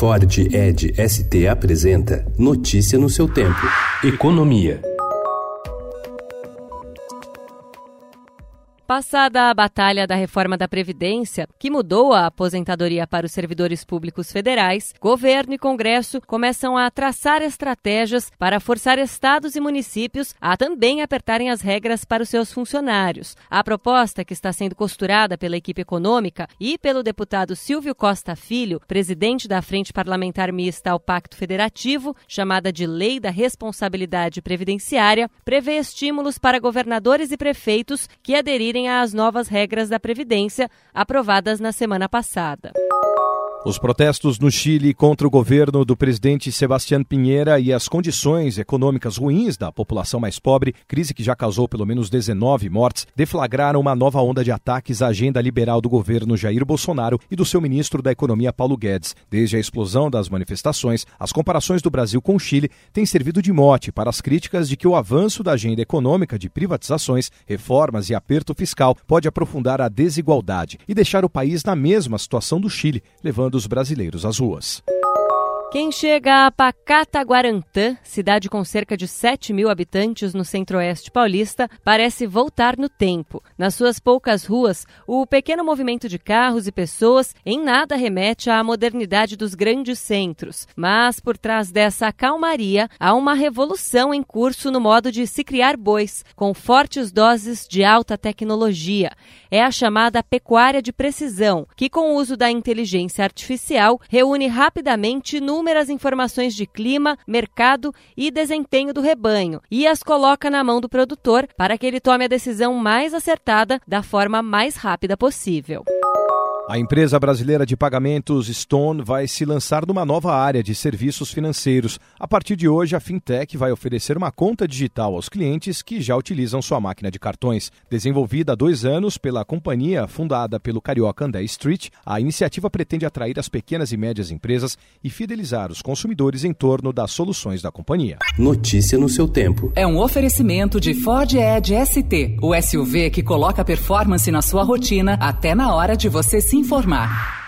Ford Ed ST apresenta Notícia no seu tempo. Economia. Passada a batalha da reforma da Previdência, que mudou a aposentadoria para os servidores públicos federais, governo e Congresso começam a traçar estratégias para forçar estados e municípios a também apertarem as regras para os seus funcionários. A proposta, que está sendo costurada pela equipe econômica e pelo deputado Silvio Costa Filho, presidente da Frente Parlamentar Mista ao Pacto Federativo, chamada de Lei da Responsabilidade Previdenciária, prevê estímulos para governadores e prefeitos que aderirem às novas regras da Previdência aprovadas na semana passada. Os protestos no Chile contra o governo do presidente Sebastián Pinheira e as condições econômicas ruins da população mais pobre, crise que já causou pelo menos 19 mortes, deflagraram uma nova onda de ataques à agenda liberal do governo Jair Bolsonaro e do seu ministro da Economia Paulo Guedes. Desde a explosão das manifestações, as comparações do Brasil com o Chile têm servido de mote para as críticas de que o avanço da agenda econômica de privatizações, reformas e aperto fiscal pode aprofundar a desigualdade e deixar o país na mesma situação do Chile, levando dos brasileiros às ruas. Quem chega a Pacataguarantã, cidade com cerca de 7 mil habitantes no centro-oeste paulista, parece voltar no tempo. Nas suas poucas ruas, o pequeno movimento de carros e pessoas em nada remete à modernidade dos grandes centros. Mas por trás dessa calmaria, há uma revolução em curso no modo de se criar bois, com fortes doses de alta tecnologia. É a chamada pecuária de precisão, que com o uso da inteligência artificial reúne rapidamente números inúmeras informações de clima, mercado e desempenho do rebanho e as coloca na mão do produtor para que ele tome a decisão mais acertada da forma mais rápida possível. A empresa brasileira de pagamentos Stone vai se lançar numa nova área de serviços financeiros. A partir de hoje, a fintech vai oferecer uma conta digital aos clientes que já utilizam sua máquina de cartões. Desenvolvida há dois anos pela companhia fundada pelo carioca André Street, a iniciativa pretende atrair as pequenas e médias empresas e fidelizar os consumidores em torno das soluções da companhia. Notícia no seu tempo. É um oferecimento de Ford Edge ST, o SUV que coloca performance na sua rotina até na hora de você se informar.